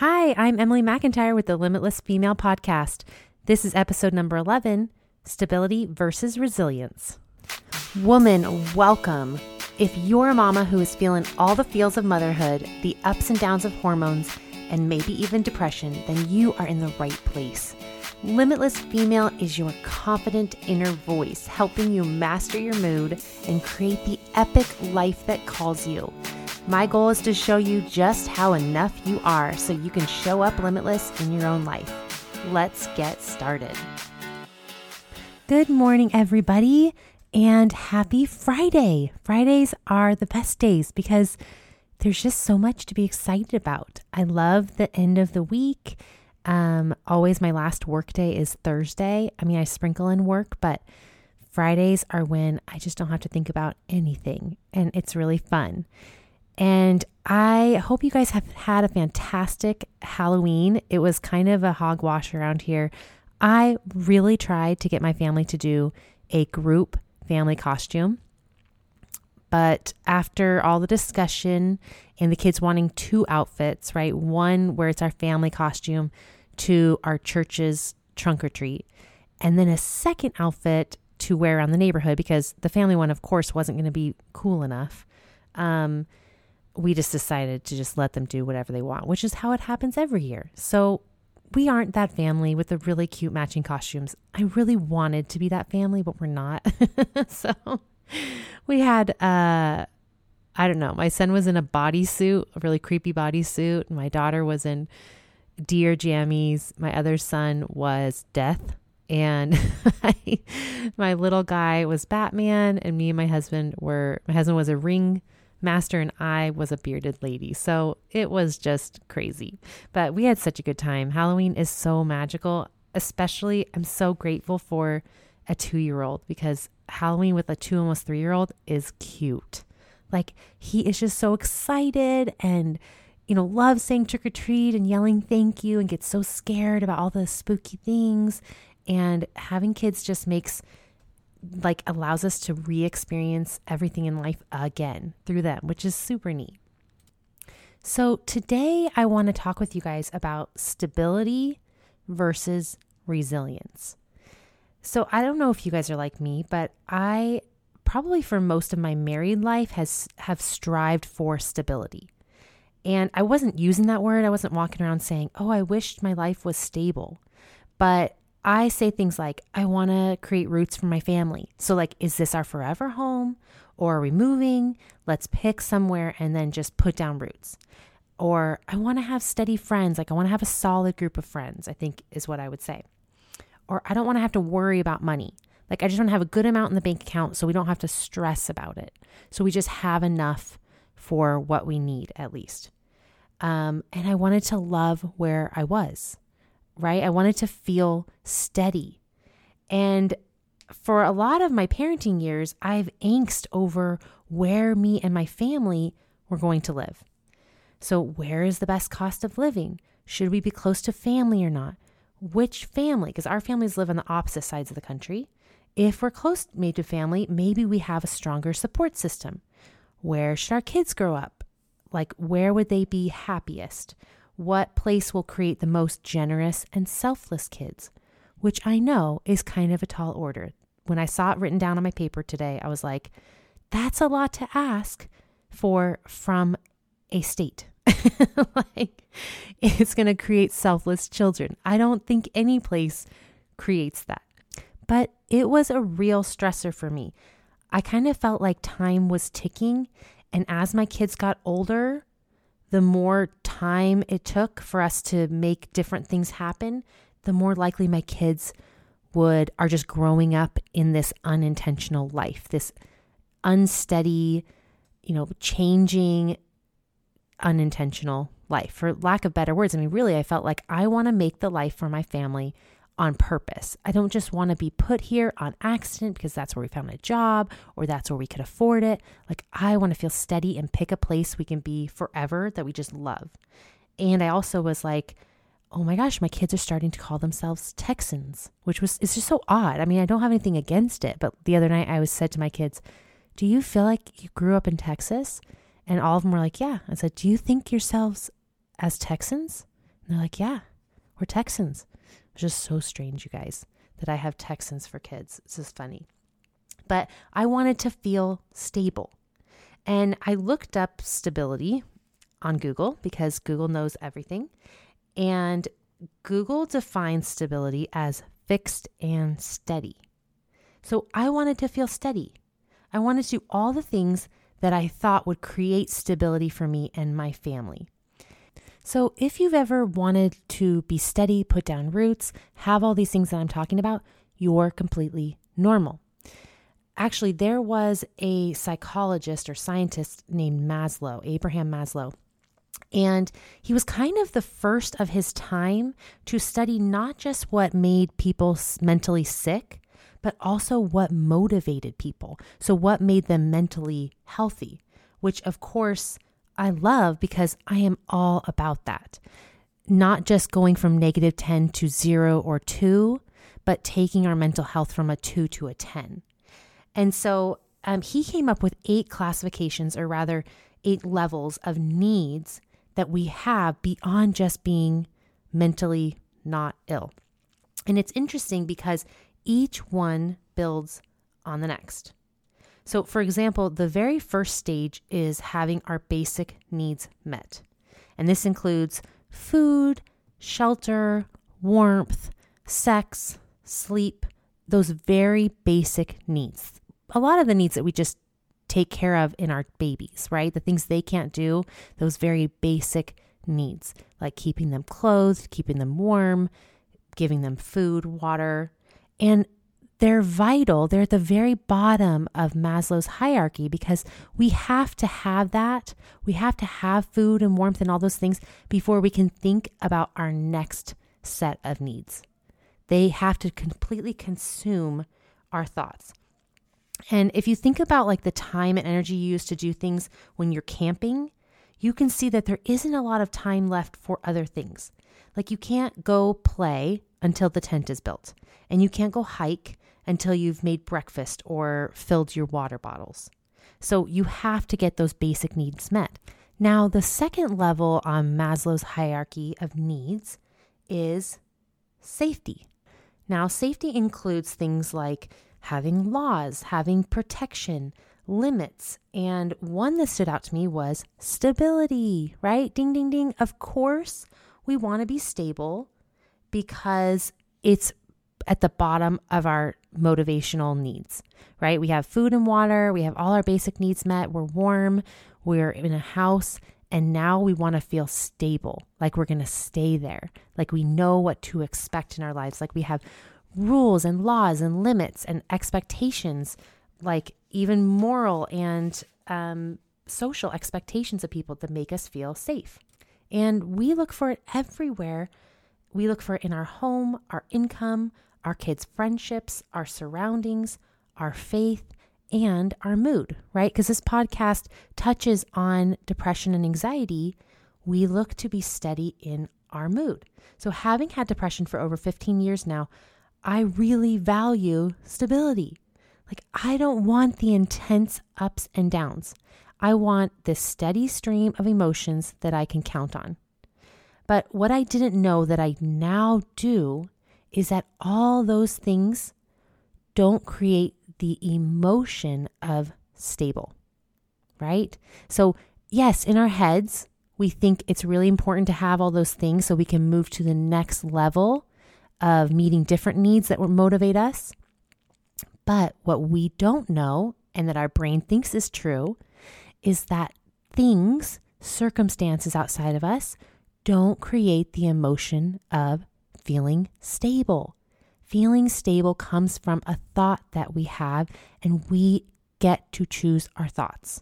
Hi, I'm Emily McIntyre with the Limitless Female Podcast. This is episode number 11 Stability versus Resilience. Woman, welcome. If you're a mama who is feeling all the feels of motherhood, the ups and downs of hormones, and maybe even depression, then you are in the right place. Limitless Female is your confident inner voice, helping you master your mood and create the epic life that calls you. My goal is to show you just how enough you are so you can show up limitless in your own life. Let's get started. Good morning, everybody, and happy Friday. Fridays are the best days because there's just so much to be excited about. I love the end of the week. Um, always my last work day is Thursday. I mean, I sprinkle in work, but Fridays are when I just don't have to think about anything, and it's really fun. And I hope you guys have had a fantastic Halloween. It was kind of a hogwash around here. I really tried to get my family to do a group family costume. But after all the discussion and the kids wanting two outfits, right? One where it's our family costume to our church's trunk or treat, and then a second outfit to wear around the neighborhood because the family one, of course, wasn't going to be cool enough. Um, we just decided to just let them do whatever they want, which is how it happens every year. So we aren't that family with the really cute matching costumes. I really wanted to be that family, but we're not. so we had uh I don't know, my son was in a bodysuit, a really creepy bodysuit. My daughter was in deer jammies. My other son was death. And my little guy was Batman, and me and my husband were, my husband was a ring master and I was a bearded lady. So it was just crazy. But we had such a good time. Halloween is so magical, especially I'm so grateful for a 2-year-old because Halloween with a 2 almost 3-year-old is cute. Like he is just so excited and you know, loves saying trick or treat and yelling thank you and gets so scared about all the spooky things. And having kids just makes like allows us to re-experience everything in life again through them, which is super neat. So today I want to talk with you guys about stability versus resilience. So I don't know if you guys are like me, but I probably for most of my married life has have strived for stability. And I wasn't using that word. I wasn't walking around saying, "Oh, I wished my life was stable." But I say things like, I want to create roots for my family. So, like, is this our forever home or are we moving? Let's pick somewhere and then just put down roots. Or I want to have steady friends. Like, I want to have a solid group of friends, I think is what I would say. Or I don't want to have to worry about money. Like, I just want to have a good amount in the bank account so we don't have to stress about it. So, we just have enough for what we need at least. Um, and I wanted to love where I was right? I wanted to feel steady. And for a lot of my parenting years, I've angst over where me and my family were going to live. So, where is the best cost of living? Should we be close to family or not? Which family? Because our families live on the opposite sides of the country. If we're close made to family, maybe we have a stronger support system. Where should our kids grow up? Like, where would they be happiest? What place will create the most generous and selfless kids, which I know is kind of a tall order. When I saw it written down on my paper today, I was like, that's a lot to ask for from a state. like, it's going to create selfless children. I don't think any place creates that. But it was a real stressor for me. I kind of felt like time was ticking. And as my kids got older, the more time it took for us to make different things happen, the more likely my kids would are just growing up in this unintentional life, this unsteady, you know, changing unintentional life. For lack of better words, I mean, really I felt like I want to make the life for my family on purpose. I don't just want to be put here on accident because that's where we found a job or that's where we could afford it. Like, I want to feel steady and pick a place we can be forever that we just love. And I also was like, oh my gosh, my kids are starting to call themselves Texans, which was, it's just so odd. I mean, I don't have anything against it. But the other night I was said to my kids, do you feel like you grew up in Texas? And all of them were like, yeah. I said, do you think yourselves as Texans? And they're like, Yeah, we're Texans. Just so strange, you guys, that I have Texans for kids. This is funny. But I wanted to feel stable. And I looked up stability on Google because Google knows everything. And Google defines stability as fixed and steady. So I wanted to feel steady. I wanted to do all the things that I thought would create stability for me and my family. So, if you've ever wanted to be steady, put down roots, have all these things that I'm talking about, you're completely normal. Actually, there was a psychologist or scientist named Maslow, Abraham Maslow, and he was kind of the first of his time to study not just what made people mentally sick, but also what motivated people. So, what made them mentally healthy, which of course I love because I am all about that. Not just going from negative 10 to zero or two, but taking our mental health from a two to a 10. And so um, he came up with eight classifications, or rather, eight levels of needs that we have beyond just being mentally not ill. And it's interesting because each one builds on the next. So, for example, the very first stage is having our basic needs met. And this includes food, shelter, warmth, sex, sleep, those very basic needs. A lot of the needs that we just take care of in our babies, right? The things they can't do, those very basic needs, like keeping them clothed, keeping them warm, giving them food, water. And they're vital. They're at the very bottom of Maslow's hierarchy because we have to have that. We have to have food and warmth and all those things before we can think about our next set of needs. They have to completely consume our thoughts. And if you think about like the time and energy you use to do things when you're camping, you can see that there isn't a lot of time left for other things. Like you can't go play until the tent is built, and you can't go hike until you've made breakfast or filled your water bottles. So you have to get those basic needs met. Now, the second level on Maslow's hierarchy of needs is safety. Now, safety includes things like having laws, having protection, limits. And one that stood out to me was stability, right? Ding, ding, ding. Of course, we want to be stable because it's at the bottom of our motivational needs, right? We have food and water, we have all our basic needs met, we're warm, we're in a house, and now we want to feel stable, like we're going to stay there, like we know what to expect in our lives, like we have rules and laws and limits and expectations, like even moral and um, social expectations of people that make us feel safe. And we look for it everywhere. We look for it in our home, our income, our kids' friendships, our surroundings, our faith, and our mood, right? Because this podcast touches on depression and anxiety. We look to be steady in our mood. So, having had depression for over 15 years now, I really value stability. Like, I don't want the intense ups and downs. I want this steady stream of emotions that I can count on. But what I didn't know that I now do is that all those things don't create the emotion of stable, right? So, yes, in our heads, we think it's really important to have all those things so we can move to the next level of meeting different needs that will motivate us. But what we don't know, and that our brain thinks is true, is that things, circumstances outside of us, don't create the emotion of feeling stable. Feeling stable comes from a thought that we have, and we get to choose our thoughts.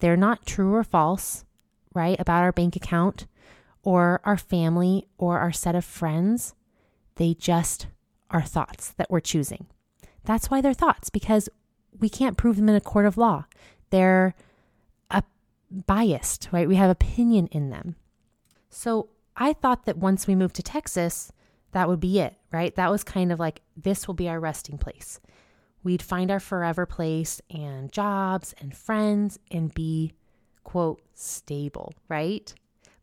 They're not true or false, right, about our bank account or our family or our set of friends. They just are thoughts that we're choosing. That's why they're thoughts, because we can't prove them in a court of law. They're biased, right? We have opinion in them. So I thought that once we moved to Texas, that would be it, right? That was kind of like this will be our resting place. We'd find our forever place and jobs and friends and be, quote, stable, right?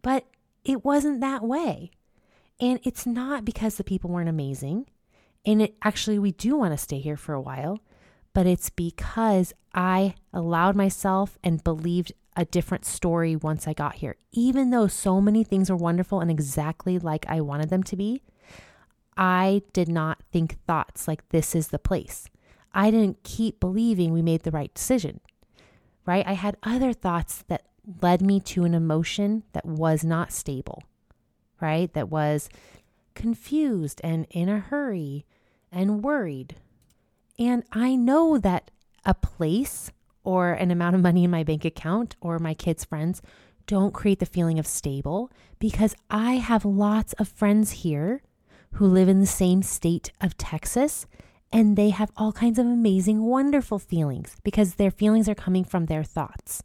But it wasn't that way. And it's not because the people weren't amazing. And it actually, we do want to stay here for a while, but it's because I allowed myself and believed a different story once I got here. Even though so many things were wonderful and exactly like I wanted them to be, I did not think thoughts like this is the place. I didn't keep believing we made the right decision, right? I had other thoughts that led me to an emotion that was not stable, right? That was confused and in a hurry and worried. And I know that a place or an amount of money in my bank account or my kids' friends don't create the feeling of stable because I have lots of friends here who live in the same state of Texas and they have all kinds of amazing, wonderful feelings because their feelings are coming from their thoughts.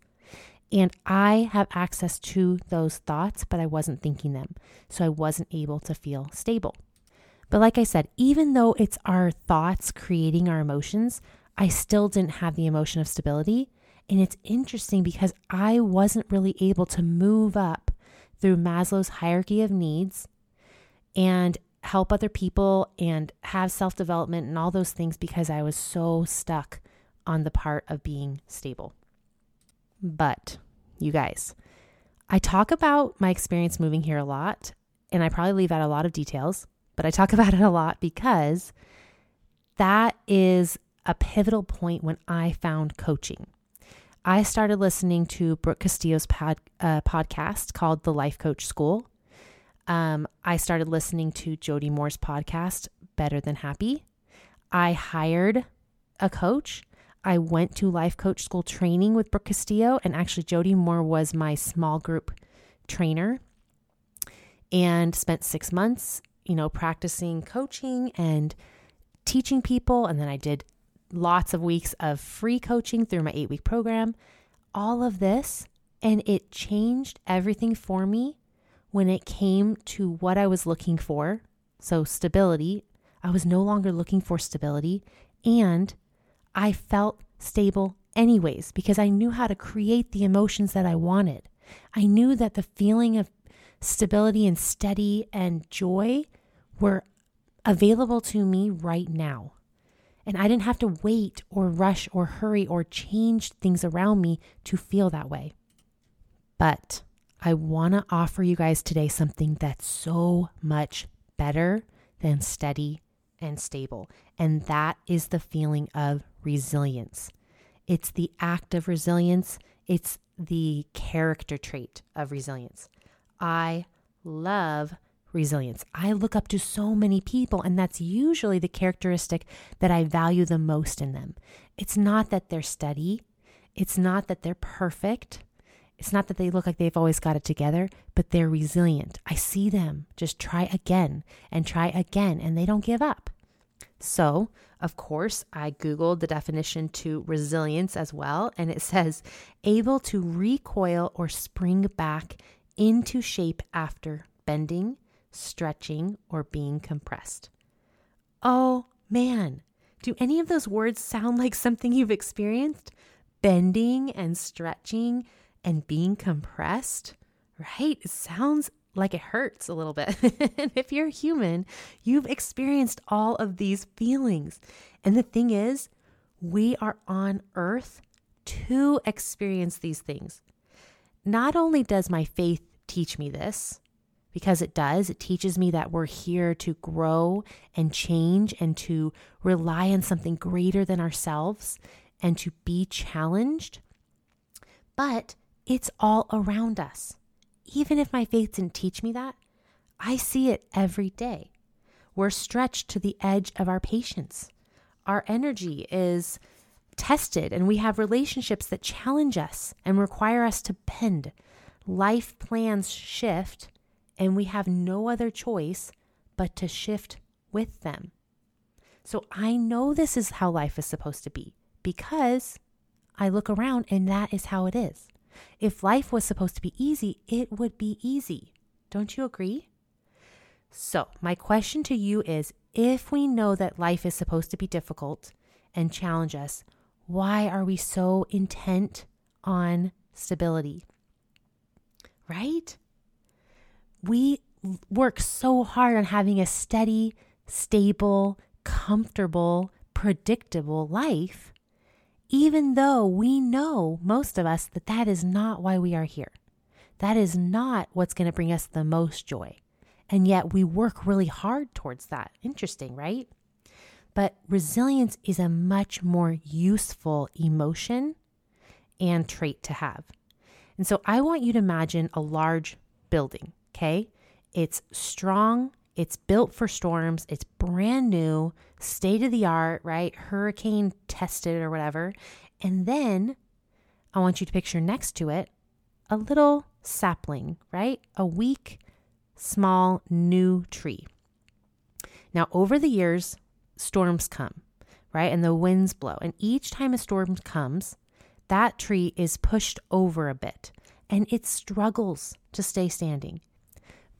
And I have access to those thoughts, but I wasn't thinking them. So I wasn't able to feel stable. But like I said, even though it's our thoughts creating our emotions, I still didn't have the emotion of stability. And it's interesting because I wasn't really able to move up through Maslow's hierarchy of needs and help other people and have self development and all those things because I was so stuck on the part of being stable. But you guys, I talk about my experience moving here a lot, and I probably leave out a lot of details, but I talk about it a lot because that is a pivotal point when I found coaching. I started listening to Brooke Castillo's pod, uh, podcast called The Life Coach School. Um, I started listening to Jody Moore's podcast, Better Than Happy. I hired a coach I went to life coach school training with Brooke Castillo, and actually, Jody Moore was my small group trainer and spent six months, you know, practicing coaching and teaching people. And then I did lots of weeks of free coaching through my eight week program. All of this, and it changed everything for me when it came to what I was looking for. So, stability. I was no longer looking for stability and I felt stable anyways because I knew how to create the emotions that I wanted. I knew that the feeling of stability and steady and joy were available to me right now. And I didn't have to wait or rush or hurry or change things around me to feel that way. But I want to offer you guys today something that's so much better than steady and stable. And that is the feeling of resilience. It's the act of resilience, it's the character trait of resilience. I love resilience. I look up to so many people, and that's usually the characteristic that I value the most in them. It's not that they're steady, it's not that they're perfect. It's not that they look like they've always got it together, but they're resilient. I see them just try again and try again, and they don't give up. So, of course, I Googled the definition to resilience as well, and it says able to recoil or spring back into shape after bending, stretching, or being compressed. Oh man, do any of those words sound like something you've experienced? Bending and stretching and being compressed, right? It sounds like it hurts a little bit. and if you're human, you've experienced all of these feelings. And the thing is, we are on earth to experience these things. Not only does my faith teach me this, because it does, it teaches me that we're here to grow and change and to rely on something greater than ourselves and to be challenged, but it's all around us even if my faith didn't teach me that, I see it every day. We're stretched to the edge of our patience. Our energy is tested, and we have relationships that challenge us and require us to bend. Life plans shift, and we have no other choice but to shift with them. So I know this is how life is supposed to be because I look around and that is how it is. If life was supposed to be easy, it would be easy. Don't you agree? So, my question to you is if we know that life is supposed to be difficult and challenge us, why are we so intent on stability? Right? We work so hard on having a steady, stable, comfortable, predictable life, even though we know, most of us, that that is not why we are here. That is not what's going to bring us the most joy. And yet we work really hard towards that. Interesting, right? But resilience is a much more useful emotion and trait to have. And so I want you to imagine a large building, okay? It's strong, it's built for storms, it's brand new, state of the art, right? Hurricane tested or whatever. And then I want you to picture next to it a little sapling, right? A weak, small, new tree. Now, over the years, storms come, right? And the winds blow. And each time a storm comes, that tree is pushed over a bit and it struggles to stay standing.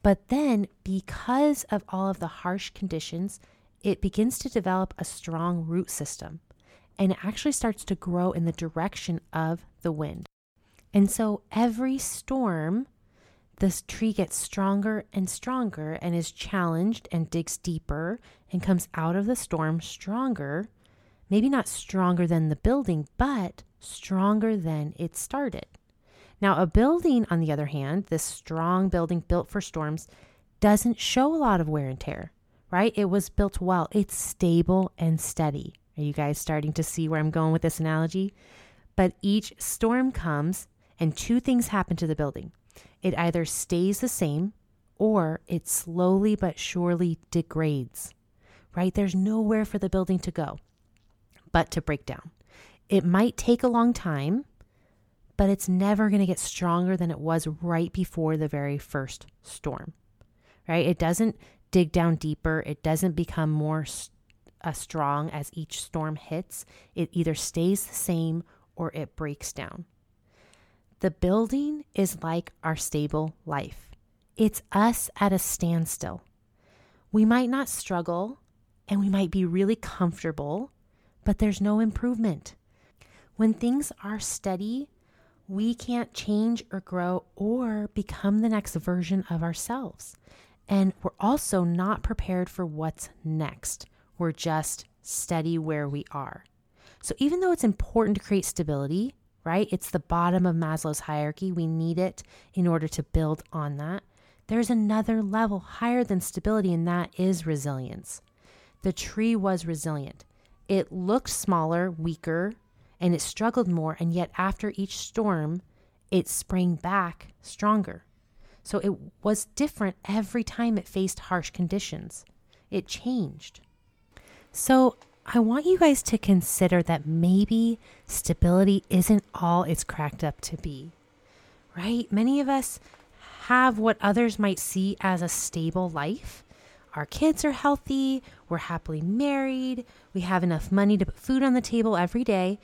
But then, because of all of the harsh conditions, it begins to develop a strong root system and it actually starts to grow in the direction of the wind. And so, every storm, this tree gets stronger and stronger and is challenged and digs deeper and comes out of the storm stronger. Maybe not stronger than the building, but stronger than it started. Now, a building, on the other hand, this strong building built for storms, doesn't show a lot of wear and tear, right? It was built well, it's stable and steady. Are you guys starting to see where I'm going with this analogy? But each storm comes, and two things happen to the building it either stays the same or it slowly but surely degrades, right? There's nowhere for the building to go but to break down. It might take a long time but it's never going to get stronger than it was right before the very first storm, right? It doesn't dig down deeper, it doesn't become more uh, strong as each storm hits. It either stays the same or it breaks down. The building is like our stable life. It's us at a standstill. We might not struggle and we might be really comfortable, but there's no improvement. When things are steady, we can't change or grow or become the next version of ourselves. And we're also not prepared for what's next. We're just steady where we are. So, even though it's important to create stability, right? It's the bottom of Maslow's hierarchy. We need it in order to build on that. There's another level higher than stability, and that is resilience. The tree was resilient. It looked smaller, weaker, and it struggled more. And yet, after each storm, it sprang back stronger. So it was different every time it faced harsh conditions. It changed. So I want you guys to consider that maybe stability isn't all it's cracked up to be, right? Many of us have what others might see as a stable life. Our kids are healthy, we're happily married, we have enough money to put food on the table every day,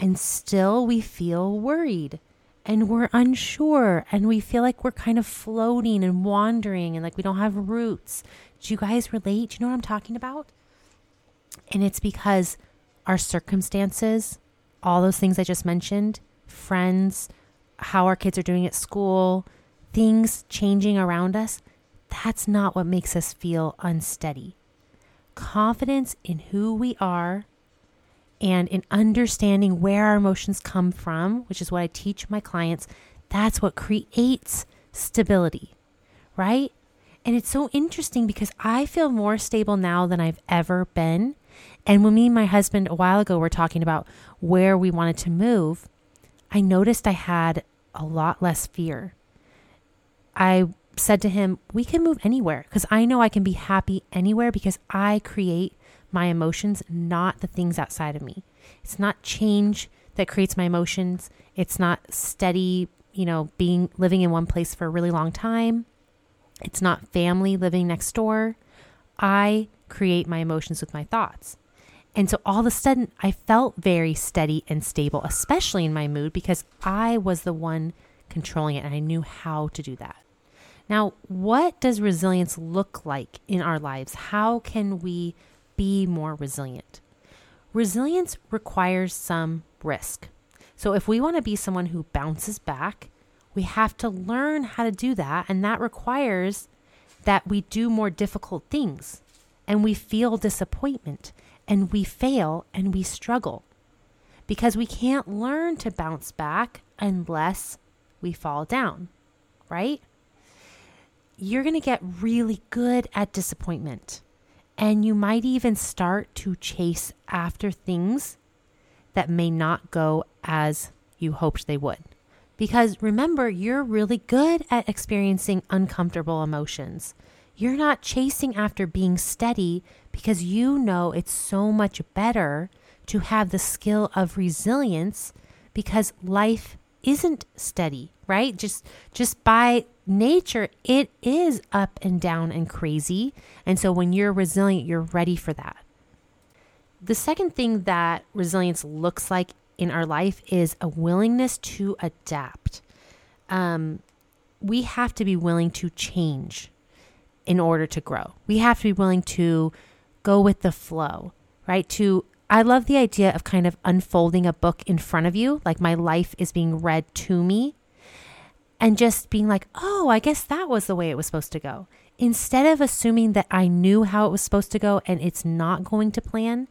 and still we feel worried and we're unsure and we feel like we're kind of floating and wandering and like we don't have roots. Do you guys relate? Do you know what I'm talking about? And it's because our circumstances, all those things I just mentioned, friends, how our kids are doing at school, things changing around us, that's not what makes us feel unsteady. Confidence in who we are and in understanding where our emotions come from, which is what I teach my clients, that's what creates stability, right? And it's so interesting because I feel more stable now than I've ever been. And when me and my husband a while ago were talking about where we wanted to move, I noticed I had a lot less fear. I said to him, We can move anywhere because I know I can be happy anywhere because I create my emotions, not the things outside of me. It's not change that creates my emotions. It's not steady, you know, being living in one place for a really long time. It's not family living next door. I create my emotions with my thoughts. And so all of a sudden, I felt very steady and stable, especially in my mood, because I was the one controlling it and I knew how to do that. Now, what does resilience look like in our lives? How can we be more resilient. Resilience requires some risk. So, if we want to be someone who bounces back, We have to learn how to do that. And that requires that we do more difficult things and we feel disappointment and we fail and we struggle because we can't learn to bounce back unless we fall down, right? You're going to get really good at disappointment. And you might even start to chase after things that may not go as you hoped they would. Because remember, you're really good at experiencing uncomfortable emotions. You're not chasing after being steady because you know it's so much better to have the skill of resilience because life isn't steady, right? Just just by nature it is up and down and crazy. And so when you're resilient, you're ready for that. The second thing that resilience looks like in our life is a willingness to adapt. Um, we have to be willing to change in order to grow. We have to be willing to go with the flow, right? To I love the idea of kind of unfolding a book in front of you, like my life is being read to me, and just being like, oh, I guess that was the way it was supposed to go. Instead of assuming that I knew how it was supposed to go and it's not going to plan,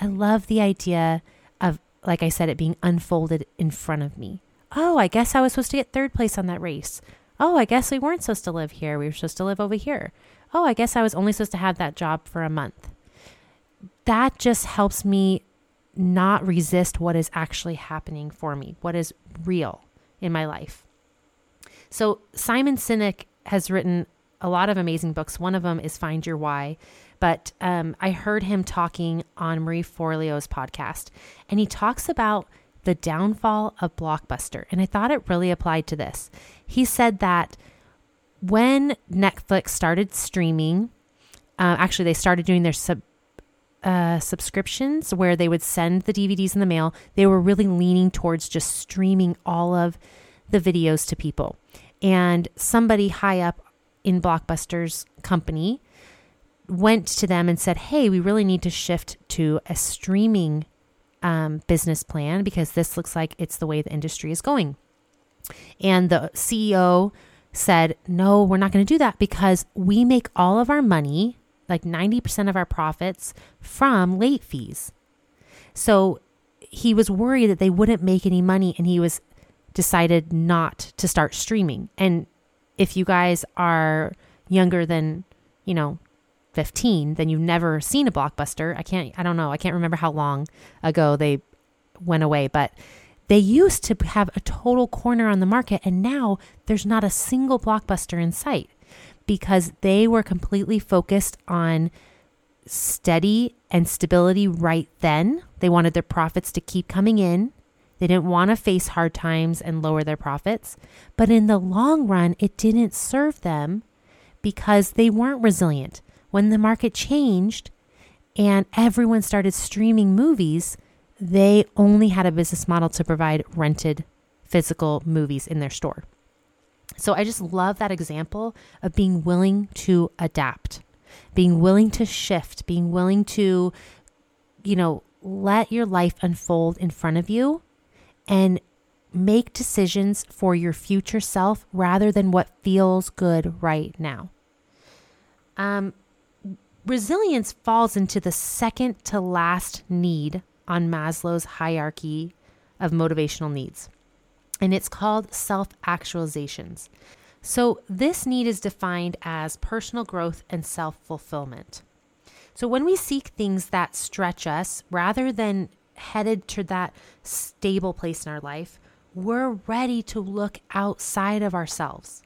I love the idea of like I said, it being unfolded in front of me. Oh, I guess I was supposed to get third place on that race. Oh, I guess we weren't supposed to live here. We were supposed to live over here. Oh, I guess I was only supposed to have that job for a month. That just helps me not resist what is actually happening for me, what is real in my life. So, Simon Sinek has written a lot of amazing books. One of them is Find Your Why. But um, I heard him talking on Marie Forleo's podcast, and he talks about the downfall of Blockbuster. And I thought it really applied to this. He said that when Netflix started streaming, uh, actually, they started doing their sub, uh, subscriptions where they would send the DVDs in the mail. They were really leaning towards just streaming all of the videos to people. And somebody high up in Blockbuster's company went to them and said, Hey, we really need to shift to a streaming um, business plan because this looks like it's the way the industry is going. And the CEO said, No, we're not going to do that because we make all of our money, like 90% of our profits, from late fees. So he was worried that they wouldn't make any money and he was decided not to start streaming. And if you guys are younger than, you know, 15, then you've never seen a blockbuster. I can't, I don't know, I can't remember how long ago they went away, but they used to have a total corner on the market, and now there's not a single blockbuster in sight because they were completely focused on steady and stability right then. They wanted their profits to keep coming in. They didn't want to face hard times and lower their profits. But in the long run, it didn't serve them because they weren't resilient when the market changed and everyone started streaming movies, they only had a business model to provide rented physical movies in their store. So I just love that example of being willing to adapt, being willing to shift, being willing to, you know, let your life unfold in front of you and make decisions for your future self rather than what feels good right now. Um, resilience falls into the second to last need on Maslow's hierarchy of motivational needs, and it's called self actualizations. So, this need is defined as personal growth and self fulfillment. So, when we seek things that stretch us rather than headed to that stable place in our life, we're ready to look outside of ourselves.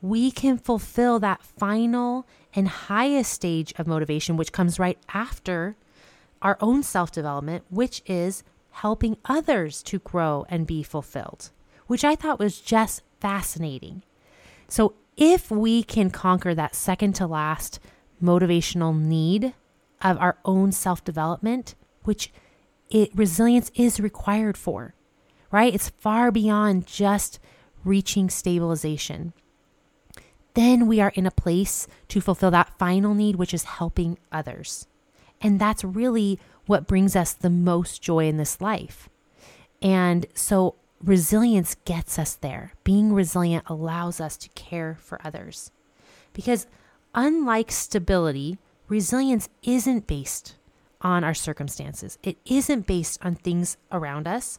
We can fulfill that final and highest stage of motivation, which comes right after our own self development, which is helping others to grow and be fulfilled, which I thought was just fascinating. So, if we can conquer that second to last motivational need of our own self development, which it, resilience is required for, right? It's far beyond just reaching stabilization then we are in a place to fulfill that final need, which is helping others. And that's really what brings us the most joy in this life. And so, resilience gets us there. Being resilient allows us to care for others. Because unlike stability, resilience isn't based on our circumstances, it isn't based on things around us.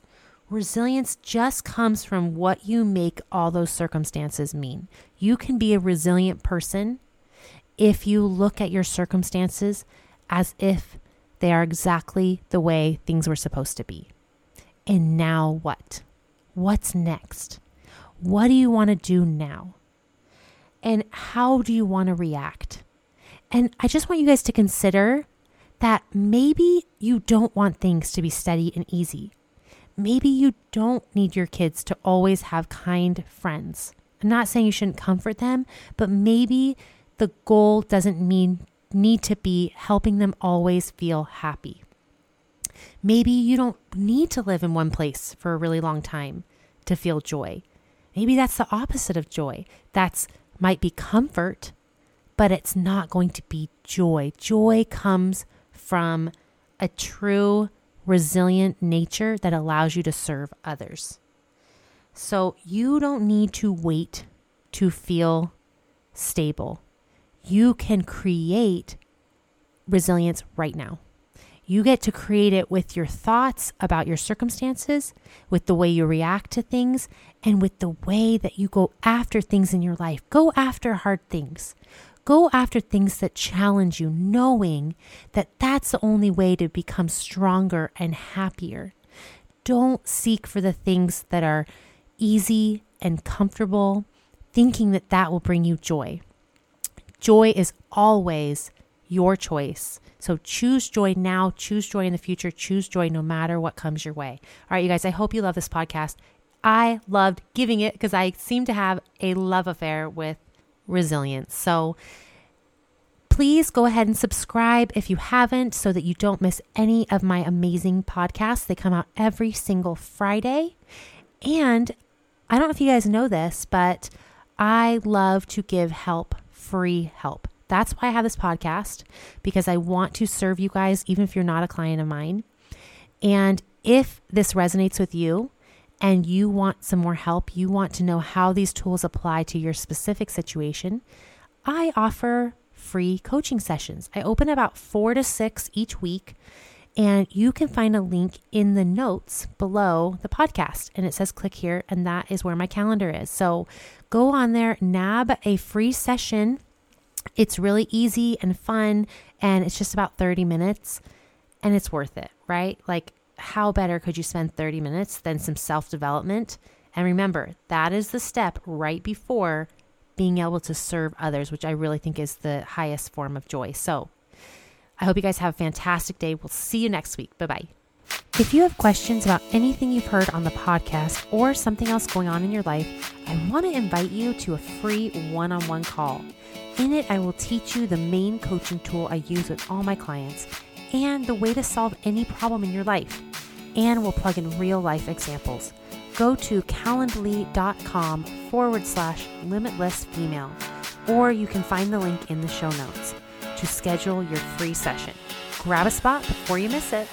Resilience just comes from what you make all those circumstances mean. You can be a resilient person if you look at your circumstances as if they are exactly the way things were supposed to be. And now what? What's next? What do you want to do now? And how do you want to react? And I just want you guys to consider that maybe you don't want things to be steady and easy. Maybe you don't need your kids to always have kind friends. I'm not saying you shouldn't comfort them, but maybe the goal doesn't mean need to be helping them always feel happy. Maybe you don't need to live in one place for a really long time to feel joy. Maybe that's the opposite of joy. That's might be comfort, but it's not going to be joy. Joy comes from a true resilient nature that allows you to serve others. So you don't need to wait to feel stable. You can create resilience right now. You get to create it with your thoughts about your circumstances, with the way you react to things, and with the way that you go after things in your life. Go after hard things. Go after things that challenge you, knowing that that's the only way to become stronger and happier. Don't seek for the things that are easy and comfortable, thinking that that will bring you joy. Joy is always your choice. So choose joy now, choose joy in the future, choose joy no matter what comes your way. All right, you guys, I hope you love this podcast. I loved giving it because I seem to have a love affair with resilience. So please go ahead and subscribe if you haven't so that you don't miss any of my amazing podcasts. They come out every single Friday. And I don't know if you guys know this, but I love to give help, free help. That's why I have this podcast because I want to serve you guys, even if you're not a client of mine. And if this resonates with you, and you want some more help, you want to know how these tools apply to your specific situation, I offer free coaching sessions. I open about four to six each week, and you can find a link in the notes below the podcast. And it says click here, and that is where my calendar is. So go on there, nab a free session. It's really easy and fun, and it's just about 30 minutes, and it's worth it, right? Like, how better could you spend 30 minutes than some self development? And remember, that is the step right before being able to serve others, which I really think is the highest form of joy. So I hope you guys have a fantastic day. We'll see you next week. Bye bye. If you have questions about anything you've heard on the podcast or something else going on in your life, I want to invite you to a free one on one call. In it, I will teach you the main coaching tool I use with all my clients and the way to solve any problem in your life. And we'll plug in real life examples. Go to calendly.com forward slash limitless female, or you can find the link in the show notes to schedule your free session. Grab a spot before you miss it.